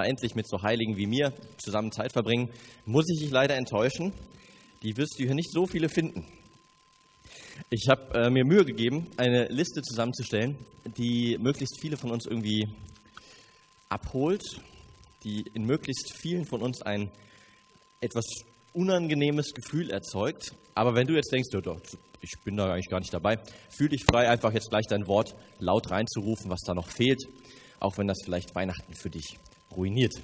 endlich mit so Heiligen wie mir zusammen Zeit verbringen, muss ich dich leider enttäuschen. Die wirst du hier nicht so viele finden. Ich habe äh, mir Mühe gegeben, eine Liste zusammenzustellen, die möglichst viele von uns irgendwie abholt, die in möglichst vielen von uns ein etwas unangenehmes Gefühl erzeugt. Aber wenn du jetzt denkst, ich bin da eigentlich gar nicht dabei, fühl dich frei, einfach jetzt gleich dein Wort laut reinzurufen, was da noch fehlt, auch wenn das vielleicht Weihnachten für dich ruiniert.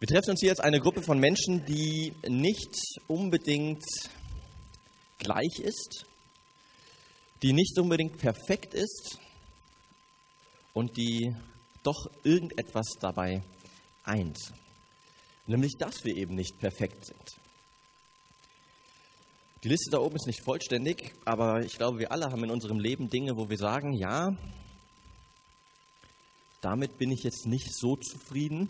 Wir treffen uns hier jetzt eine Gruppe von Menschen, die nicht unbedingt gleich ist, die nicht unbedingt perfekt ist und die doch irgendetwas dabei eint. Nämlich, dass wir eben nicht perfekt sind. Die Liste da oben ist nicht vollständig, aber ich glaube, wir alle haben in unserem Leben Dinge, wo wir sagen, ja, damit bin ich jetzt nicht so zufrieden.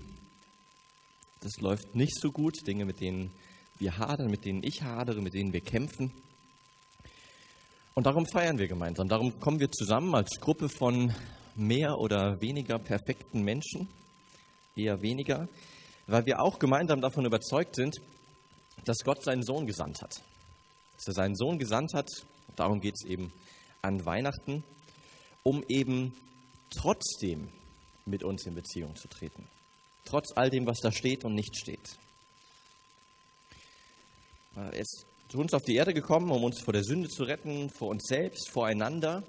Das läuft nicht so gut. Dinge, mit denen wir hadern, mit denen ich hadere, mit denen wir kämpfen. Und darum feiern wir gemeinsam. Darum kommen wir zusammen als Gruppe von mehr oder weniger perfekten Menschen, eher weniger, weil wir auch gemeinsam davon überzeugt sind, dass Gott seinen Sohn gesandt hat. Dass er seinen Sohn gesandt hat, darum geht es eben an Weihnachten, um eben trotzdem mit uns in Beziehung zu treten. Trotz all dem, was da steht und nicht steht. Er ist zu uns auf die Erde gekommen, um uns vor der Sünde zu retten, vor uns selbst, voreinander.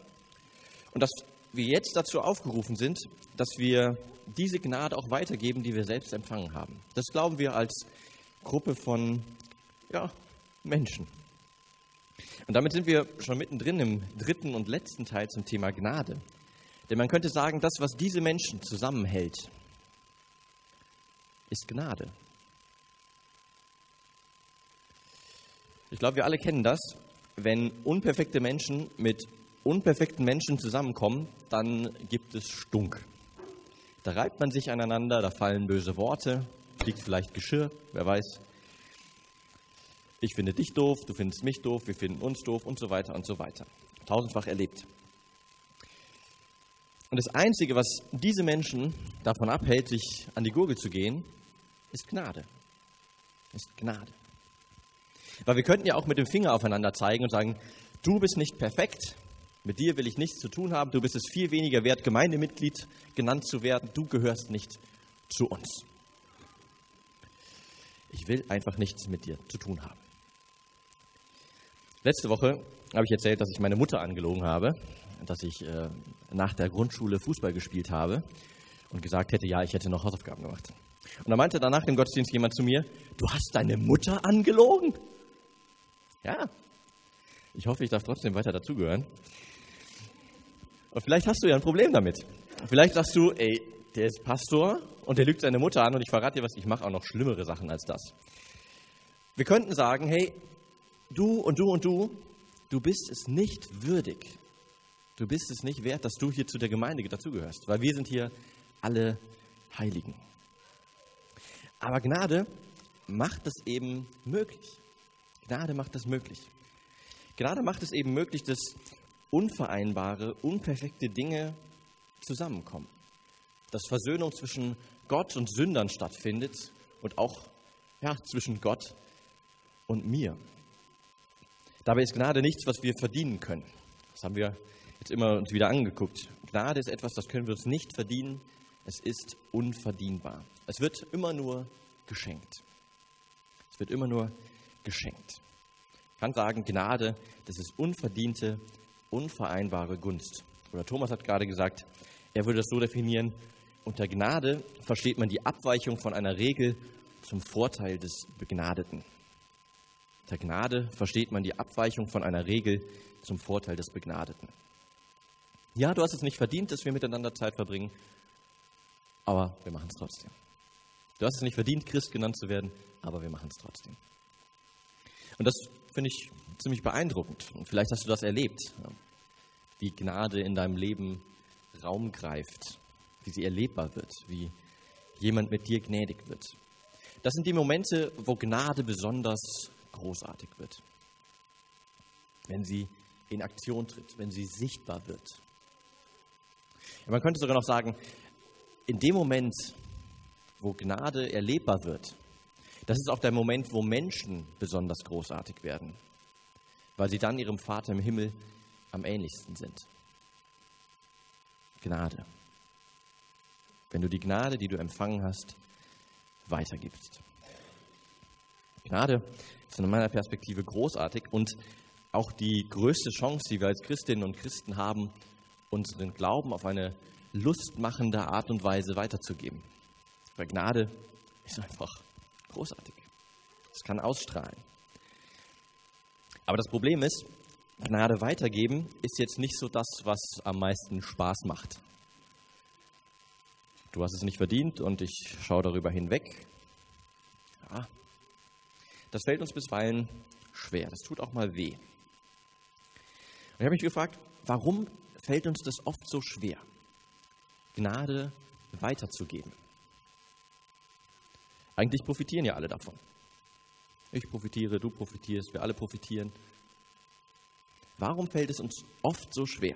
Und dass wir jetzt dazu aufgerufen sind, dass wir diese Gnade auch weitergeben, die wir selbst empfangen haben. Das glauben wir als Gruppe von ja, Menschen. Und damit sind wir schon mittendrin im dritten und letzten Teil zum Thema Gnade. Denn man könnte sagen, das, was diese Menschen zusammenhält, ist Gnade. Ich glaube, wir alle kennen das. Wenn unperfekte Menschen mit unperfekten Menschen zusammenkommen, dann gibt es Stunk. Da reibt man sich aneinander, da fallen böse Worte, fliegt vielleicht Geschirr, wer weiß. Ich finde dich doof, du findest mich doof, wir finden uns doof und so weiter und so weiter. Tausendfach erlebt. Und das Einzige, was diese Menschen davon abhält, sich an die Gurgel zu gehen, ist Gnade. Ist Gnade. Weil wir könnten ja auch mit dem Finger aufeinander zeigen und sagen, du bist nicht perfekt, mit dir will ich nichts zu tun haben, du bist es viel weniger wert, Gemeindemitglied genannt zu werden, du gehörst nicht zu uns. Ich will einfach nichts mit dir zu tun haben. Letzte Woche habe ich erzählt, dass ich meine Mutter angelogen habe dass ich äh, nach der Grundschule Fußball gespielt habe und gesagt hätte, ja, ich hätte noch Hausaufgaben gemacht. Und da meinte danach im Gottesdienst jemand zu mir, du hast deine Mutter angelogen? Ja. Ich hoffe, ich darf trotzdem weiter dazugehören. Und vielleicht hast du ja ein Problem damit. Vielleicht sagst du, ey, der ist Pastor und der lügt seine Mutter an und ich verrate dir was, ich mache auch noch schlimmere Sachen als das. Wir könnten sagen, hey, du und du und du, du bist es nicht würdig, Du bist es nicht wert, dass du hier zu der Gemeinde dazugehörst, weil wir sind hier alle Heiligen. Aber Gnade macht es eben möglich. Gnade macht es möglich. Gnade macht es eben möglich, dass unvereinbare, unperfekte Dinge zusammenkommen. Dass Versöhnung zwischen Gott und Sündern stattfindet und auch ja, zwischen Gott und mir. Dabei ist Gnade nichts, was wir verdienen können. Das haben wir jetzt immer uns wieder angeguckt. Gnade ist etwas, das können wir uns nicht verdienen. Es ist unverdienbar. Es wird immer nur geschenkt. Es wird immer nur geschenkt. Ich kann sagen, Gnade, das ist unverdiente, unvereinbare Gunst. Oder Thomas hat gerade gesagt, er würde das so definieren, unter Gnade versteht man die Abweichung von einer Regel zum Vorteil des Begnadeten. Unter Gnade versteht man die Abweichung von einer Regel zum Vorteil des Begnadeten. Ja, du hast es nicht verdient, dass wir miteinander Zeit verbringen, aber wir machen es trotzdem. Du hast es nicht verdient, Christ genannt zu werden, aber wir machen es trotzdem. Und das finde ich ziemlich beeindruckend. Und vielleicht hast du das erlebt, wie Gnade in deinem Leben Raum greift, wie sie erlebbar wird, wie jemand mit dir gnädig wird. Das sind die Momente, wo Gnade besonders großartig wird. Wenn sie in Aktion tritt, wenn sie sichtbar wird, man könnte sogar noch sagen, in dem Moment, wo Gnade erlebbar wird, das ist auch der Moment, wo Menschen besonders großartig werden, weil sie dann ihrem Vater im Himmel am ähnlichsten sind. Gnade. Wenn du die Gnade, die du empfangen hast, weitergibst. Gnade in meiner Perspektive großartig und auch die größte Chance, die wir als Christinnen und Christen haben, unseren Glauben auf eine lustmachende Art und Weise weiterzugeben. Weil Gnade ist einfach großartig. Es kann ausstrahlen. Aber das Problem ist, Gnade weitergeben ist jetzt nicht so das, was am meisten Spaß macht. Du hast es nicht verdient und ich schaue darüber hinweg. Ja, das fällt uns bisweilen schwer. Das tut auch mal weh. Und ich habe mich gefragt, warum fällt uns das oft so schwer, Gnade weiterzugeben? Eigentlich profitieren ja alle davon. Ich profitiere, du profitierst, wir alle profitieren. Warum fällt es uns oft so schwer?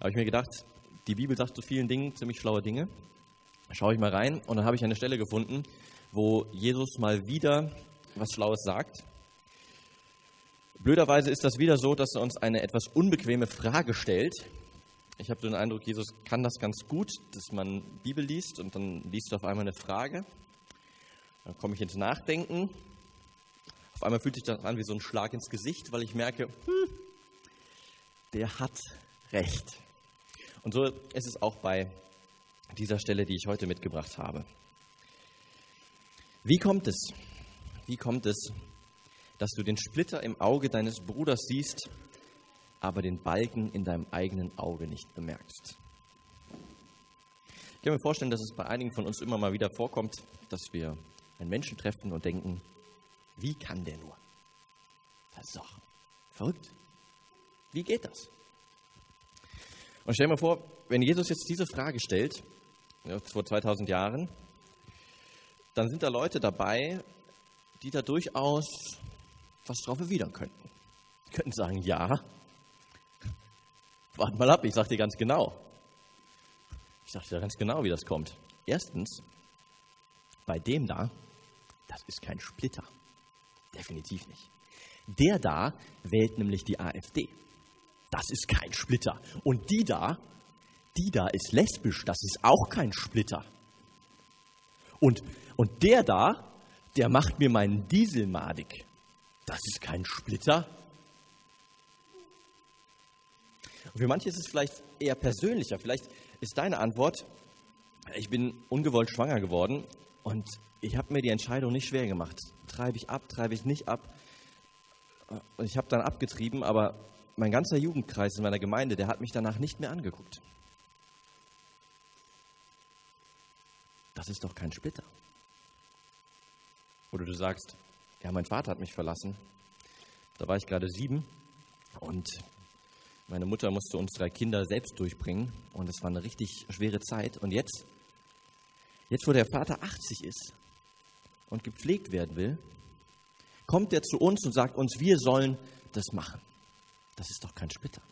Habe ich mir gedacht, die Bibel sagt zu vielen Dingen ziemlich schlaue Dinge. Da schaue ich mal rein und dann habe ich eine Stelle gefunden, wo Jesus mal wieder was Schlaues sagt. Blöderweise ist das wieder so, dass er uns eine etwas unbequeme Frage stellt. Ich habe den Eindruck, Jesus kann das ganz gut, dass man Bibel liest und dann liest du auf einmal eine Frage dann komme ich ins Nachdenken. Auf einmal fühlt sich das an wie so ein Schlag ins Gesicht, weil ich merke, hm, der hat recht. Und so ist es auch bei dieser Stelle, die ich heute mitgebracht habe. Wie kommt es? Wie kommt es, dass du den Splitter im Auge deines Bruders siehst, aber den Balken in deinem eigenen Auge nicht bemerkst? Ich kann mir vorstellen, dass es bei einigen von uns immer mal wieder vorkommt, dass wir einen Menschen treffen und denken, wie kann der nur? Das ist doch verrückt. Wie geht das? Und stell dir mal vor, wenn Jesus jetzt diese Frage stellt, ja, vor 2000 Jahren, dann sind da Leute dabei, die da durchaus was drauf erwidern könnten. Die könnten sagen, ja, warte mal ab, ich sag dir ganz genau. Ich sag dir ganz genau, wie das kommt. Erstens, bei dem da, das ist kein Splitter. Definitiv nicht. Der da wählt nämlich die AfD. Das ist kein Splitter. Und die da, die da ist lesbisch. Das ist auch kein Splitter. Und, und der da, der macht mir meinen Diesel madig. Das ist kein Splitter. Und für manche ist es vielleicht eher persönlicher. Vielleicht ist deine Antwort, ich bin ungewollt schwanger geworden und ich habe mir die Entscheidung nicht schwer gemacht. Treibe ich ab, treibe ich nicht ab. Und ich habe dann abgetrieben, aber mein ganzer Jugendkreis in meiner Gemeinde, der hat mich danach nicht mehr angeguckt. Das ist doch kein Splitter. Oder du sagst, ja, mein Vater hat mich verlassen. Da war ich gerade sieben und meine Mutter musste uns drei Kinder selbst durchbringen und es war eine richtig schwere Zeit. Und jetzt, jetzt wo der Vater 80 ist, und gepflegt werden will, kommt er zu uns und sagt uns, wir sollen das machen. Das ist doch kein Splitter.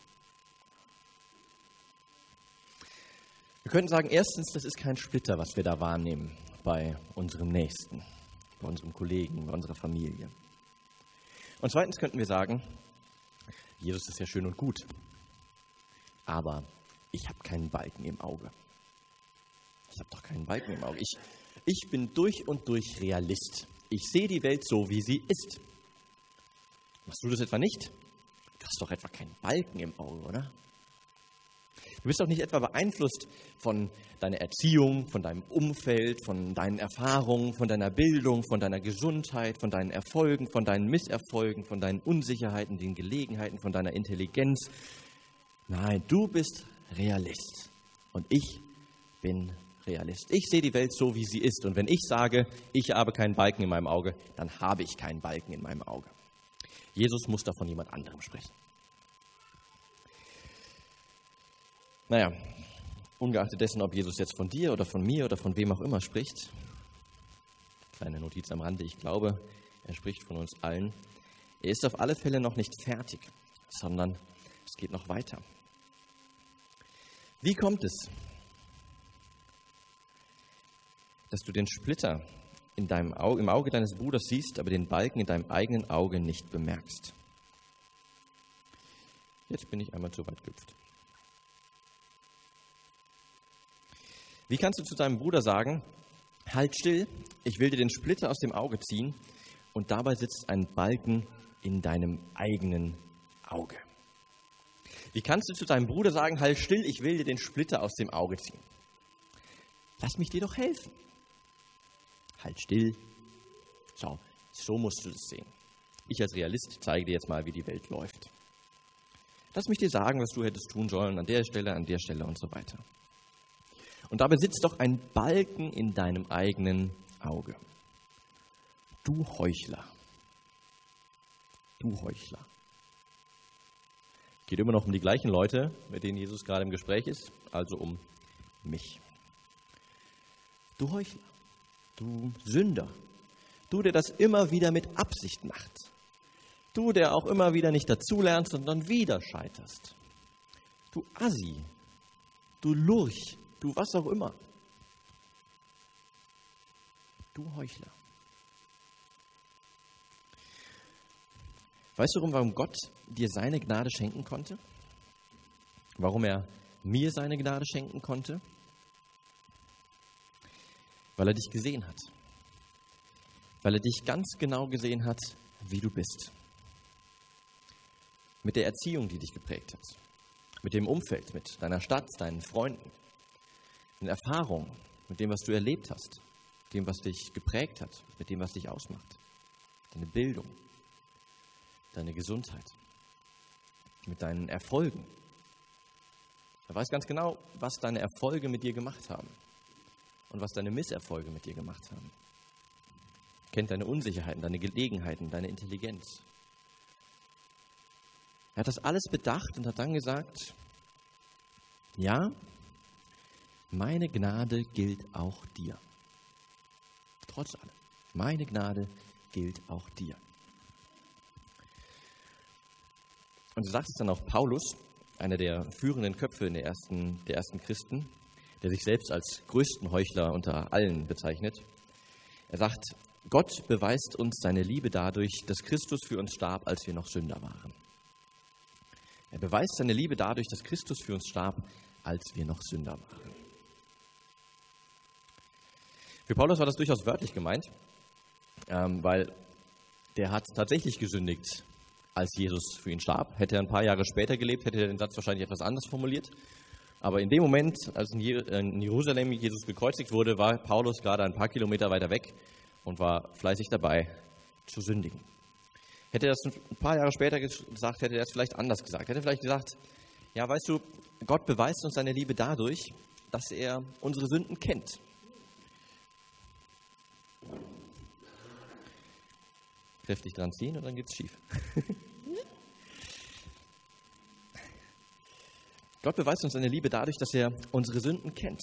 Wir könnten sagen, erstens, das ist kein Splitter, was wir da wahrnehmen bei unserem Nächsten, bei unserem Kollegen, bei unserer Familie. Und zweitens könnten wir sagen, Jesus ist ja schön und gut, aber ich habe keinen Balken im Auge. Ich habe doch keinen Balken im Auge. Ich, ich bin durch und durch Realist. Ich sehe die Welt so, wie sie ist. Machst du das etwa nicht? Du hast doch etwa keinen Balken im Auge, oder? Du bist doch nicht etwa beeinflusst von deiner Erziehung, von deinem Umfeld, von deinen Erfahrungen, von deiner Bildung, von deiner Gesundheit, von deinen Erfolgen, von deinen Misserfolgen, von deinen Unsicherheiten, den Gelegenheiten, von deiner Intelligenz. Nein, du bist Realist und ich bin Realist. Ich sehe die Welt so, wie sie ist. Und wenn ich sage, ich habe keinen Balken in meinem Auge, dann habe ich keinen Balken in meinem Auge. Jesus muss da von jemand anderem sprechen. Naja, ungeachtet dessen, ob Jesus jetzt von dir oder von mir oder von wem auch immer spricht, kleine Notiz am Rande, ich glaube, er spricht von uns allen. Er ist auf alle Fälle noch nicht fertig, sondern es geht noch weiter. Wie kommt es, dass du den Splitter in deinem Auge, im Auge deines Bruders siehst, aber den Balken in deinem eigenen Auge nicht bemerkst. Jetzt bin ich einmal zu weit gehüpft. Wie kannst du zu deinem Bruder sagen, halt still, ich will dir den Splitter aus dem Auge ziehen und dabei sitzt ein Balken in deinem eigenen Auge? Wie kannst du zu deinem Bruder sagen, halt still, ich will dir den Splitter aus dem Auge ziehen? Lass mich dir doch helfen. Halt still. Schau, so musst du es sehen. Ich als Realist zeige dir jetzt mal, wie die Welt läuft. Lass mich dir sagen, was du hättest tun sollen an der Stelle, an der Stelle und so weiter. Und dabei sitzt doch ein Balken in deinem eigenen Auge. Du Heuchler. Du Heuchler. Geht immer noch um die gleichen Leute, mit denen Jesus gerade im Gespräch ist, also um mich. Du Heuchler, du Sünder, du, der das immer wieder mit Absicht macht, du, der auch immer wieder nicht dazulernst, sondern wieder scheiterst, du Assi, du Lurch, du was auch immer, du Heuchler. Weißt du, warum Gott dir seine Gnade schenken konnte? Warum er mir seine Gnade schenken konnte? Weil er dich gesehen hat. Weil er dich ganz genau gesehen hat, wie du bist. Mit der Erziehung, die dich geprägt hat. Mit dem Umfeld, mit deiner Stadt, deinen Freunden. Mit Erfahrungen, mit dem, was du erlebt hast. Dem, was dich geprägt hat. Mit dem, was dich ausmacht. Deine Bildung, deine Gesundheit, mit deinen Erfolgen. Er weiß ganz genau, was deine Erfolge mit dir gemacht haben und was deine Misserfolge mit dir gemacht haben. Er kennt deine Unsicherheiten, deine Gelegenheiten, deine Intelligenz. Er hat das alles bedacht und hat dann gesagt, ja, meine Gnade gilt auch dir. Trotz allem, meine Gnade gilt auch dir. Und so sagt es dann auch Paulus, einer der führenden Köpfe der ersten, der ersten Christen, der sich selbst als größten Heuchler unter allen bezeichnet. Er sagt, Gott beweist uns seine Liebe dadurch, dass Christus für uns starb, als wir noch Sünder waren. Er beweist seine Liebe dadurch, dass Christus für uns starb, als wir noch Sünder waren. Für Paulus war das durchaus wörtlich gemeint, ähm, weil der hat tatsächlich gesündigt, als Jesus für ihn starb. Hätte er ein paar Jahre später gelebt, hätte er den Satz wahrscheinlich etwas anders formuliert. Aber in dem Moment, als in Jerusalem Jesus gekreuzigt wurde, war Paulus gerade ein paar Kilometer weiter weg und war fleißig dabei zu sündigen. Hätte er das ein paar Jahre später gesagt, hätte er es vielleicht anders gesagt. Hätte er vielleicht gesagt, ja, weißt du, Gott beweist uns seine Liebe dadurch, dass er unsere Sünden kennt. Kräftig dran ziehen und dann geht es schief. Gott beweist uns seine Liebe dadurch, dass er unsere Sünden kennt.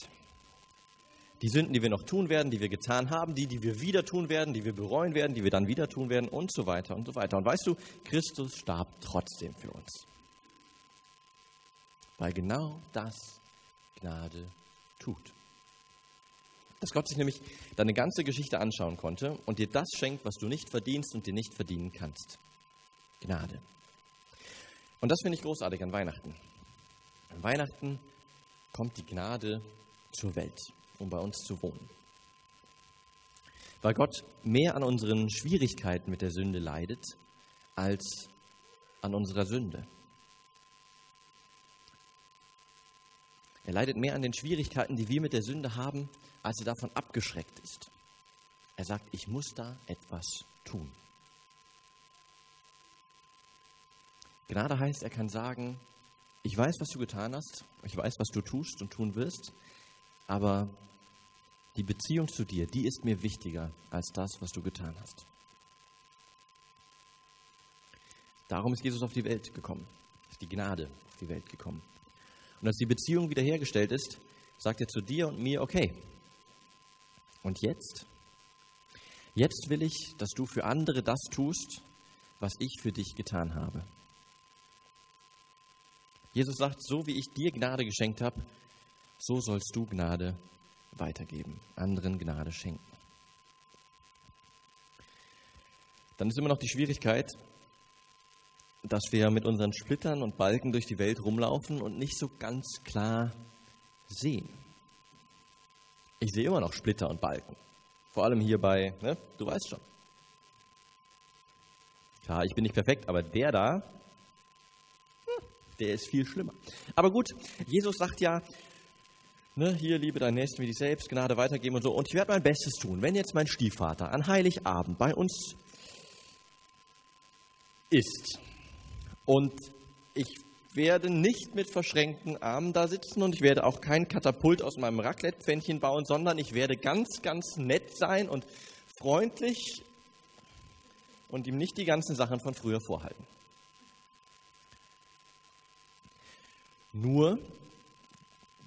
Die Sünden, die wir noch tun werden, die wir getan haben, die, die wir wieder tun werden, die wir bereuen werden, die wir dann wieder tun werden und so weiter und so weiter. Und weißt du, Christus starb trotzdem für uns. Weil genau das Gnade tut. Dass Gott sich nämlich deine ganze Geschichte anschauen konnte und dir das schenkt, was du nicht verdienst und dir nicht verdienen kannst. Gnade. Und das finde ich großartig an Weihnachten. An Weihnachten kommt die Gnade zur Welt, um bei uns zu wohnen. Weil Gott mehr an unseren Schwierigkeiten mit der Sünde leidet, als an unserer Sünde. Er leidet mehr an den Schwierigkeiten, die wir mit der Sünde haben, als er davon abgeschreckt ist. Er sagt, ich muss da etwas tun. Gnade heißt, er kann sagen, ich weiß, was du getan hast, ich weiß, was du tust und tun wirst, aber die Beziehung zu dir, die ist mir wichtiger als das, was du getan hast. Darum ist Jesus auf die Welt gekommen, ist die Gnade auf die Welt gekommen. Und als die Beziehung wiederhergestellt ist, sagt er zu dir und mir, okay, und jetzt? Jetzt will ich, dass du für andere das tust, was ich für dich getan habe. Jesus sagt, so wie ich dir Gnade geschenkt habe, so sollst du Gnade weitergeben, anderen Gnade schenken. Dann ist immer noch die Schwierigkeit, dass wir mit unseren Splittern und Balken durch die Welt rumlaufen und nicht so ganz klar sehen. Ich sehe immer noch Splitter und Balken. Vor allem hier bei, ne, du weißt schon. Klar, ich bin nicht perfekt, aber der da, hm, der ist viel schlimmer. Aber gut, Jesus sagt ja, ne, hier liebe deinen Nächsten wie dich selbst, Gnade weitergeben und so. Und ich werde mein Bestes tun. Wenn jetzt mein Stiefvater an Heiligabend bei uns ist und ich werde nicht mit verschränkten Armen da sitzen und ich werde auch kein Katapult aus meinem Raclette-Pfännchen bauen, sondern ich werde ganz, ganz nett sein und freundlich und ihm nicht die ganzen Sachen von früher vorhalten. Nur,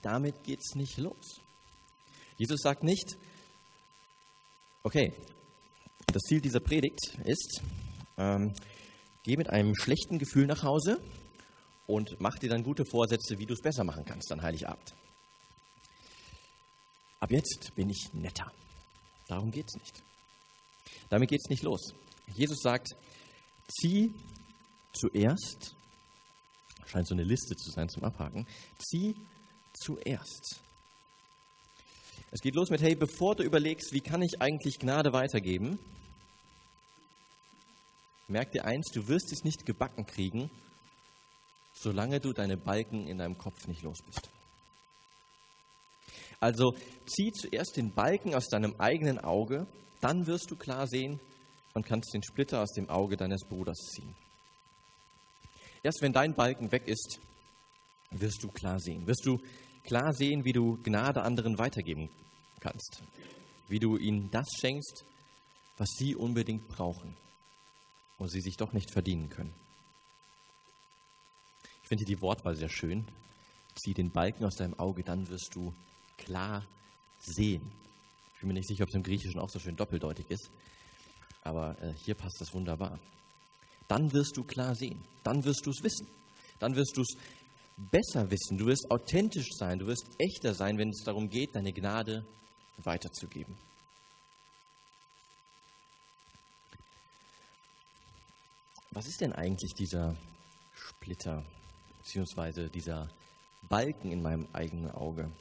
damit geht es nicht los. Jesus sagt nicht, okay, das Ziel dieser Predigt ist, ähm, geh mit einem schlechten Gefühl nach Hause und mach dir dann gute Vorsätze, wie du es besser machen kannst an Heiligabend. Ab jetzt bin ich netter. Darum geht es nicht. Damit geht es nicht los. Jesus sagt, zieh zuerst, scheint so eine Liste zu sein zum Abhaken, zieh zuerst. Es geht los mit, hey, bevor du überlegst, wie kann ich eigentlich Gnade weitergeben, merk dir eins, du wirst es nicht gebacken kriegen, solange du deine Balken in deinem Kopf nicht los bist. Also zieh zuerst den Balken aus deinem eigenen Auge, dann wirst du klar sehen und kannst den Splitter aus dem Auge deines Bruders ziehen. Erst wenn dein Balken weg ist, wirst du klar sehen. Wirst du klar sehen, wie du Gnade anderen weitergeben kannst. Wie du ihnen das schenkst, was sie unbedingt brauchen und sie sich doch nicht verdienen können. Finde die Wortwahl sehr schön. Zieh den Balken aus deinem Auge, dann wirst du klar sehen. Ich bin mir nicht sicher, ob es im Griechischen auch so schön doppeldeutig ist, aber äh, hier passt das wunderbar. Dann wirst du klar sehen, dann wirst du es wissen, dann wirst du es besser wissen, du wirst authentisch sein, du wirst echter sein, wenn es darum geht, deine Gnade weiterzugeben. Was ist denn eigentlich dieser Splitter, beziehungsweise dieser Balken in meinem eigenen Auge?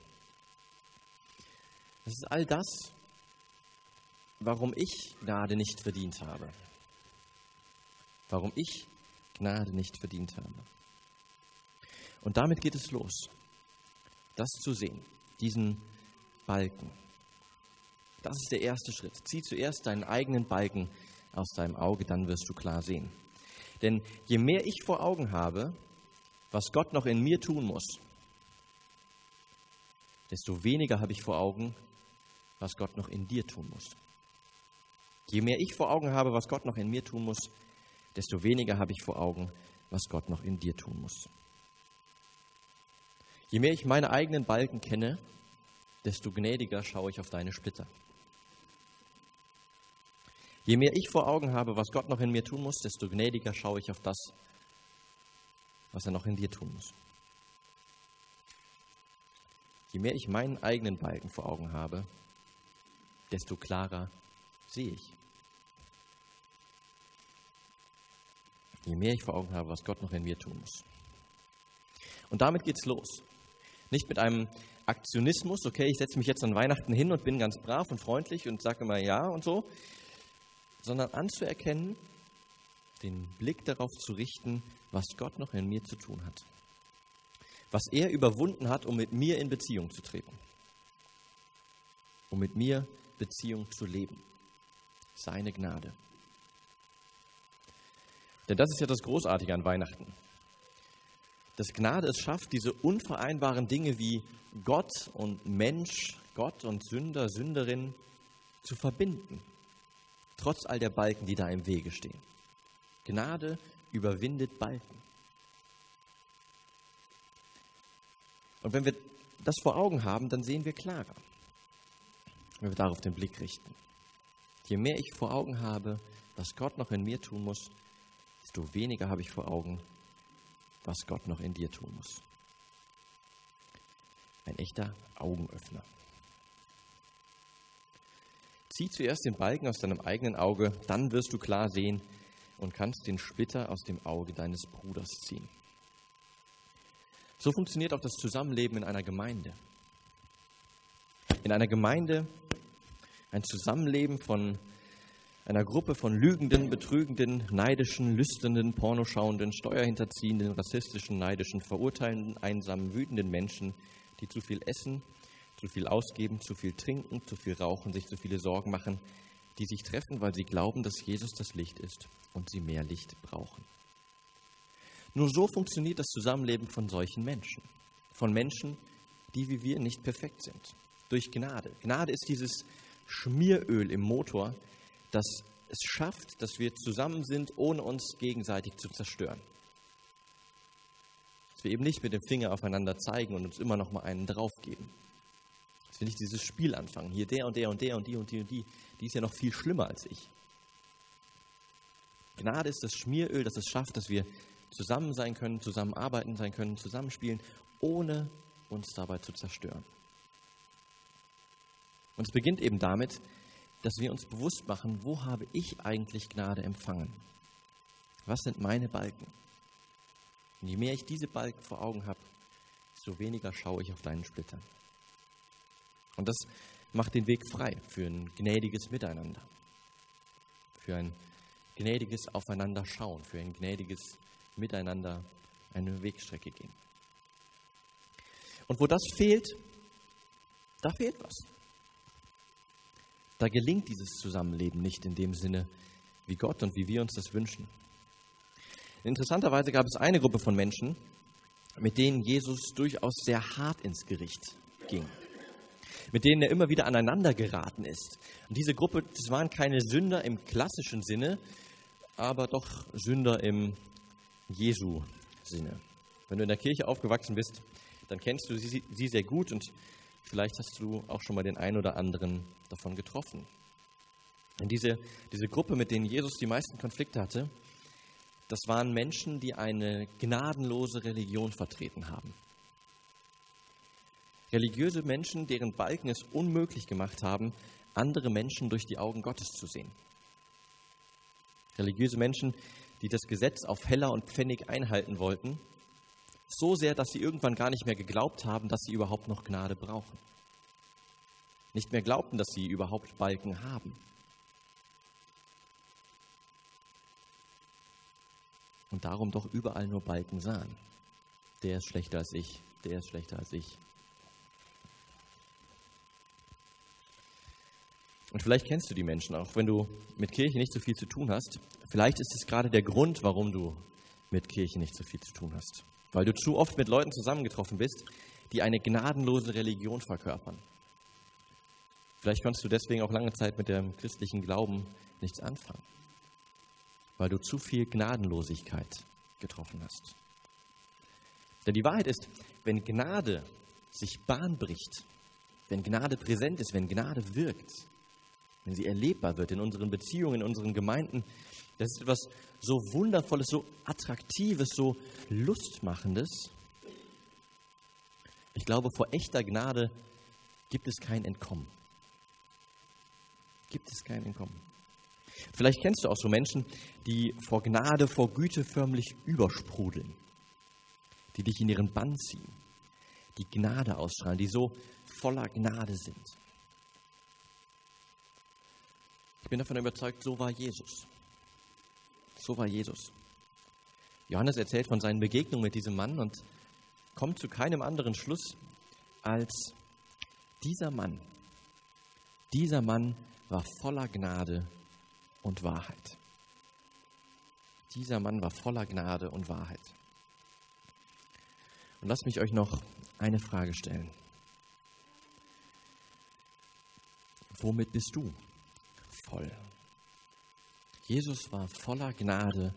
Das ist all das, warum ich Gnade nicht verdient habe. Warum ich Gnade nicht verdient habe. Und damit geht es los. Das zu sehen, diesen Balken. Das ist der erste Schritt. Zieh zuerst deinen eigenen Balken aus deinem Auge, dann wirst du klar sehen. Denn je mehr ich vor Augen habe, was Gott noch in mir tun muss, desto weniger habe ich vor Augen, was Gott noch in dir tun muss. Je mehr ich vor Augen habe, was Gott noch in mir tun muss, desto weniger habe ich vor Augen, was Gott noch in dir tun muss. Je mehr ich meine eigenen Balken kenne, desto gnädiger schaue ich auf deine Splitter. Je mehr ich vor Augen habe, was Gott noch in mir tun muss, desto gnädiger schaue ich auf das, was er noch in dir tun muss. Je mehr ich meinen eigenen Balken vor Augen habe, desto klarer sehe ich. Je mehr ich vor Augen habe, was Gott noch in mir tun muss. Und damit geht's los. Nicht mit einem Aktionismus, okay, ich setze mich jetzt an Weihnachten hin und bin ganz brav und freundlich und sage immer ja und so, sondern anzuerkennen, den Blick darauf zu richten, was Gott noch in mir zu tun hat. Was er überwunden hat, um mit mir in Beziehung zu treten. Um mit mir Beziehung zu leben. Seine Gnade. Denn das ist ja das Großartige an Weihnachten. Dass Gnade es schafft, diese unvereinbaren Dinge wie Gott und Mensch, Gott und Sünder, Sünderin zu verbinden trotz all der Balken, die da im Wege stehen. Gnade überwindet Balken. Und wenn wir das vor Augen haben, dann sehen wir klarer, wenn wir darauf den Blick richten. Je mehr ich vor Augen habe, was Gott noch in mir tun muss, desto weniger habe ich vor Augen, was Gott noch in dir tun muss. Ein echter Augenöffner. Zieh zuerst den Balken aus deinem eigenen Auge, dann wirst du klar sehen und kannst den Splitter aus dem Auge deines Bruders ziehen. So funktioniert auch das Zusammenleben in einer Gemeinde. In einer Gemeinde ein Zusammenleben von einer Gruppe von lügenden, betrügenden, neidischen, lüsternden, pornoschauenden, steuerhinterziehenden, rassistischen, neidischen, verurteilenden, einsamen, wütenden Menschen, die zu viel essen, zu viel ausgeben, zu viel trinken, zu viel rauchen, sich zu viele Sorgen machen, die sich treffen, weil sie glauben, dass Jesus das Licht ist und sie mehr Licht brauchen. Nur so funktioniert das Zusammenleben von solchen Menschen. Von Menschen, die wie wir nicht perfekt sind. Durch Gnade. Gnade ist dieses Schmieröl im Motor, das es schafft, dass wir zusammen sind, ohne uns gegenseitig zu zerstören. Dass wir eben nicht mit dem Finger aufeinander zeigen und uns immer noch mal einen draufgeben. Wir nicht dieses Spiel anfangen. Hier der und der und der und die und die und die. Die ist ja noch viel schlimmer als ich. Gnade ist das Schmieröl, das es schafft, dass wir zusammen sein können, zusammenarbeiten sein können, zusammenspielen, ohne uns dabei zu zerstören. Und es beginnt eben damit, dass wir uns bewusst machen, wo habe ich eigentlich Gnade empfangen? Was sind meine Balken? Und je mehr ich diese Balken vor Augen habe, desto weniger schaue ich auf deinen Splitter. Und das macht den Weg frei für ein gnädiges Miteinander, für ein gnädiges Aufeinanderschauen, für ein gnädiges Miteinander eine Wegstrecke gehen. Und wo das fehlt, da fehlt was. Da gelingt dieses Zusammenleben nicht in dem Sinne, wie Gott und wie wir uns das wünschen. Interessanterweise gab es eine Gruppe von Menschen, mit denen Jesus durchaus sehr hart ins Gericht ging, mit denen er immer wieder aneinander geraten ist. Und diese Gruppe, das waren keine Sünder im klassischen Sinne, aber doch Sünder im Jesu-Sinne. Wenn du in der Kirche aufgewachsen bist, dann kennst du sie, sie sehr gut und Vielleicht hast du auch schon mal den einen oder anderen davon getroffen. Und diese, diese Gruppe, mit denen Jesus die meisten Konflikte hatte, das waren Menschen, die eine gnadenlose Religion vertreten haben. Religiöse Menschen, deren Balken es unmöglich gemacht haben, andere Menschen durch die Augen Gottes zu sehen. Religiöse Menschen, die das Gesetz auf Heller und Pfennig einhalten wollten so sehr, dass sie irgendwann gar nicht mehr geglaubt haben, dass sie überhaupt noch Gnade brauchen. Nicht mehr glaubten, dass sie überhaupt Balken haben. Und darum doch überall nur Balken sahen. Der ist schlechter als ich, der ist schlechter als ich. Und vielleicht kennst du die Menschen, auch wenn du mit Kirche nicht so viel zu tun hast. Vielleicht ist es gerade der Grund, warum du mit Kirche nicht so viel zu tun hast weil du zu oft mit Leuten zusammengetroffen bist, die eine gnadenlose Religion verkörpern. Vielleicht konntest du deswegen auch lange Zeit mit dem christlichen Glauben nichts anfangen, weil du zu viel Gnadenlosigkeit getroffen hast. Denn die Wahrheit ist, wenn Gnade sich Bahn bricht, wenn Gnade präsent ist, wenn Gnade wirkt, wenn sie erlebbar wird in unseren Beziehungen, in unseren Gemeinden, das ist etwas so Wundervolles, so Attraktives, so Lustmachendes. Ich glaube, vor echter Gnade gibt es kein Entkommen. Gibt es kein Entkommen. Vielleicht kennst du auch so Menschen, die vor Gnade, vor Güte förmlich übersprudeln, die dich in ihren Bann ziehen, die Gnade ausstrahlen, die so voller Gnade sind. Ich bin davon überzeugt, so war Jesus. So war Jesus. Johannes erzählt von seinen Begegnungen mit diesem Mann und kommt zu keinem anderen Schluss als dieser Mann. Dieser Mann war voller Gnade und Wahrheit. Dieser Mann war voller Gnade und Wahrheit. Und lasst mich euch noch eine Frage stellen. Womit bist du voll? Jesus war voller Gnade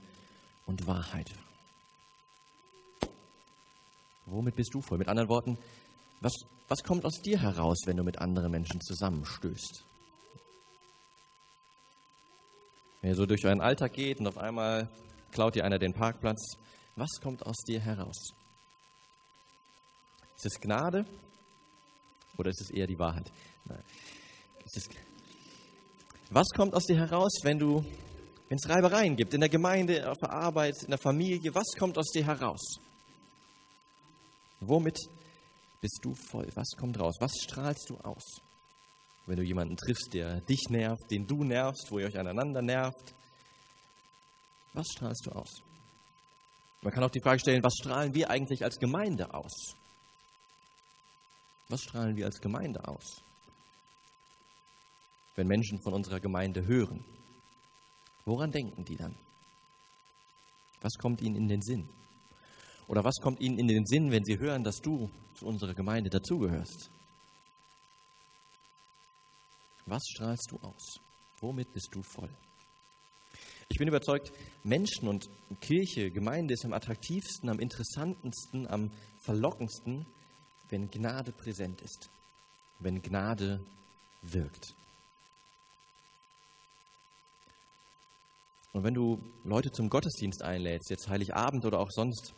und Wahrheit. Womit bist du voll? Mit anderen Worten, was, was kommt aus dir heraus, wenn du mit anderen Menschen zusammenstößt? Wenn ihr so durch euren Alltag geht und auf einmal klaut dir einer den Parkplatz, was kommt aus dir heraus? Ist es Gnade oder ist es eher die Wahrheit? Nein. Ist es, Was kommt aus dir heraus, wenn du, wenn es Reibereien gibt, in der Gemeinde, auf der Arbeit, in der Familie? Was kommt aus dir heraus? Womit bist du voll? Was kommt raus? Was strahlst du aus? Wenn du jemanden triffst, der dich nervt, den du nervst, wo ihr euch aneinander nervt, was strahlst du aus? Man kann auch die Frage stellen, was strahlen wir eigentlich als Gemeinde aus? Was strahlen wir als Gemeinde aus? Wenn Menschen von unserer Gemeinde hören, woran denken die dann? Was kommt ihnen in den Sinn? Oder was kommt ihnen in den Sinn, wenn sie hören, dass du zu unserer Gemeinde dazugehörst? Was strahlst du aus? Womit bist du voll? Ich bin überzeugt, Menschen und Kirche, Gemeinde ist am attraktivsten, am interessantesten, am verlockendsten, wenn Gnade präsent ist, wenn Gnade wirkt. Und wenn du Leute zum Gottesdienst einlädst, jetzt Heiligabend oder auch sonst,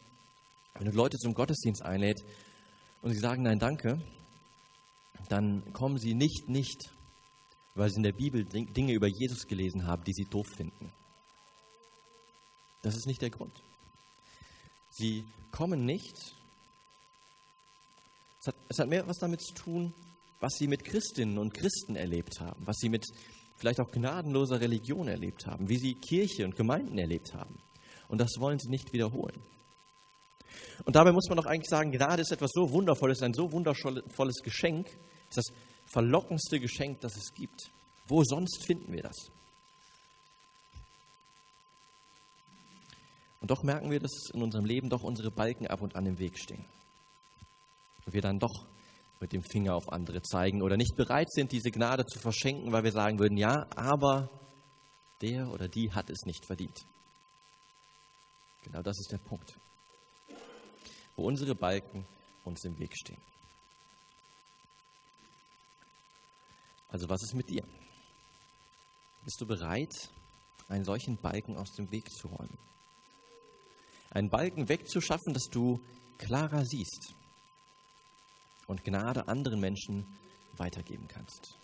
wenn du Leute zum Gottesdienst einlädst und sie sagen Nein, danke, dann kommen sie nicht, nicht, weil sie in der Bibel Dinge über Jesus gelesen haben, die sie doof finden. Das ist nicht der Grund. Sie kommen nicht. Es hat, es hat mehr was damit zu tun, was sie mit Christinnen und Christen erlebt haben, was sie mit vielleicht auch gnadenloser Religion erlebt haben, wie sie Kirche und Gemeinden erlebt haben. Und das wollen sie nicht wiederholen. Und dabei muss man doch eigentlich sagen, Gnade ist etwas so Wundervolles, ein so wundervolles Geschenk, ist das verlockendste Geschenk, das es gibt. Wo sonst finden wir das? Und doch merken wir, dass in unserem Leben doch unsere Balken ab und an im Weg stehen. Und wir dann doch mit dem Finger auf andere zeigen oder nicht bereit sind, diese Gnade zu verschenken, weil wir sagen würden, ja, aber der oder die hat es nicht verdient. Genau das ist der Punkt, wo unsere Balken uns im Weg stehen. Also was ist mit dir? Bist du bereit, einen solchen Balken aus dem Weg zu räumen? Einen Balken wegzuschaffen, dass du klarer siehst und Gnade anderen Menschen weitergeben kannst.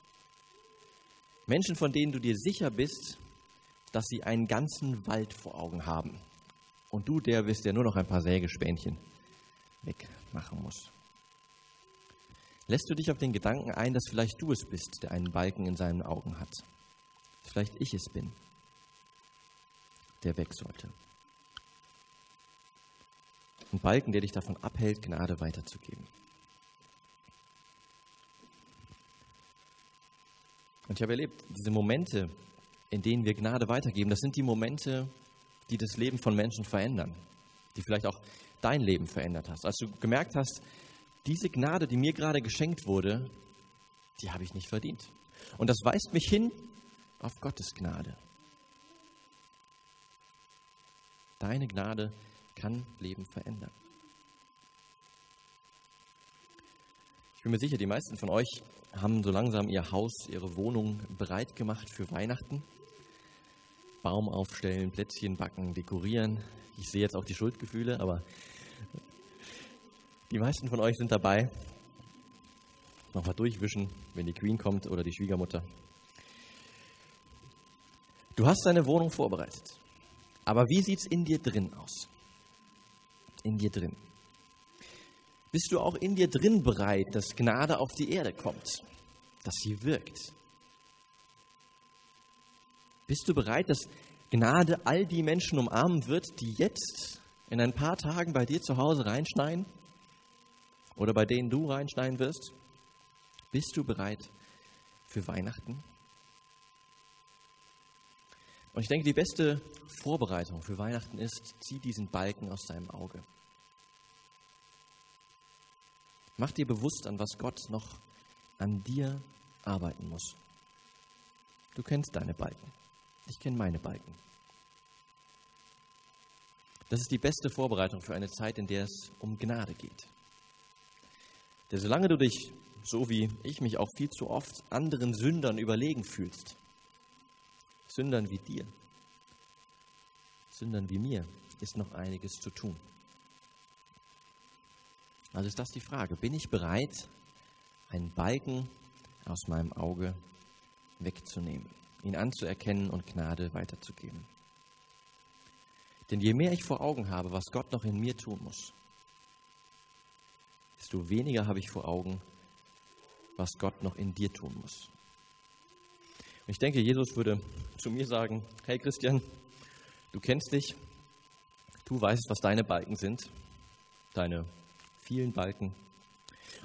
Menschen, von denen du dir sicher bist, dass sie einen ganzen Wald vor Augen haben und du der bist, der nur noch ein paar Sägespänchen wegmachen muss. Lässt du dich auf den Gedanken ein, dass vielleicht du es bist, der einen Balken in seinen Augen hat? Vielleicht ich es bin, der weg sollte. Ein Balken, der dich davon abhält, Gnade weiterzugeben. Und ich habe erlebt, diese Momente, in denen wir Gnade weitergeben, das sind die Momente, die das Leben von Menschen verändern, die vielleicht auch dein Leben verändert hast. Als du gemerkt hast, diese Gnade, die mir gerade geschenkt wurde, die habe ich nicht verdient. Und das weist mich hin auf Gottes Gnade. Deine Gnade kann Leben verändern. Ich bin mir sicher, die meisten von euch haben so langsam ihr Haus, ihre Wohnung bereit gemacht für Weihnachten. Baum aufstellen, Plätzchen backen, dekorieren. Ich sehe jetzt auch die Schuldgefühle, aber die meisten von euch sind dabei. Nochmal durchwischen, wenn die Queen kommt oder die Schwiegermutter. Du hast deine Wohnung vorbereitet. Aber wie sieht es in dir drin aus? In dir drin. Bist du auch in dir drin bereit, dass Gnade auf die Erde kommt, dass sie wirkt? Bist du bereit, dass Gnade all die Menschen umarmen wird, die jetzt in ein paar Tagen bei dir zu Hause reinschneien oder bei denen du reinschneien wirst? Bist du bereit für Weihnachten? Und ich denke, die beste Vorbereitung für Weihnachten ist, zieh diesen Balken aus deinem Auge. Mach dir bewusst, an was Gott noch an dir arbeiten muss. Du kennst deine Balken. Ich kenne meine Balken. Das ist die beste Vorbereitung für eine Zeit, in der es um Gnade geht. Denn solange du dich, so wie ich mich auch viel zu oft, anderen Sündern überlegen fühlst, Sündern wie dir, Sündern wie mir, ist noch einiges zu tun. Also ist das die Frage, bin ich bereit, einen Balken aus meinem Auge wegzunehmen? ihn anzuerkennen und Gnade weiterzugeben. Denn je mehr ich vor Augen habe, was Gott noch in mir tun muss, desto weniger habe ich vor Augen, was Gott noch in dir tun muss. Und ich denke, Jesus würde zu mir sagen, hey Christian, du kennst dich, du weißt, was deine Balken sind, deine vielen Balken.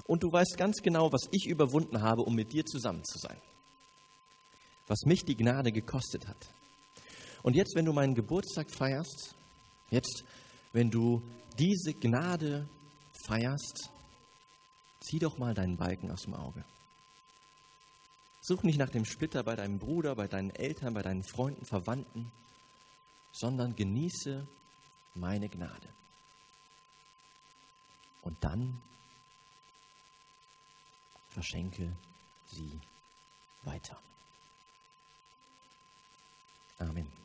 Und du weißt ganz genau, was ich überwunden habe, um mit dir zusammen zu sein. Was mich die Gnade gekostet hat. Und jetzt, wenn du meinen Geburtstag feierst, jetzt, wenn du diese Gnade feierst, zieh doch mal deinen Balken aus dem Auge. Such nicht nach dem Splitter bei deinem Bruder, bei deinen Eltern, bei deinen Freunden, Verwandten, sondern genieße meine Gnade. Und dann verschenke sie weiter. Amen.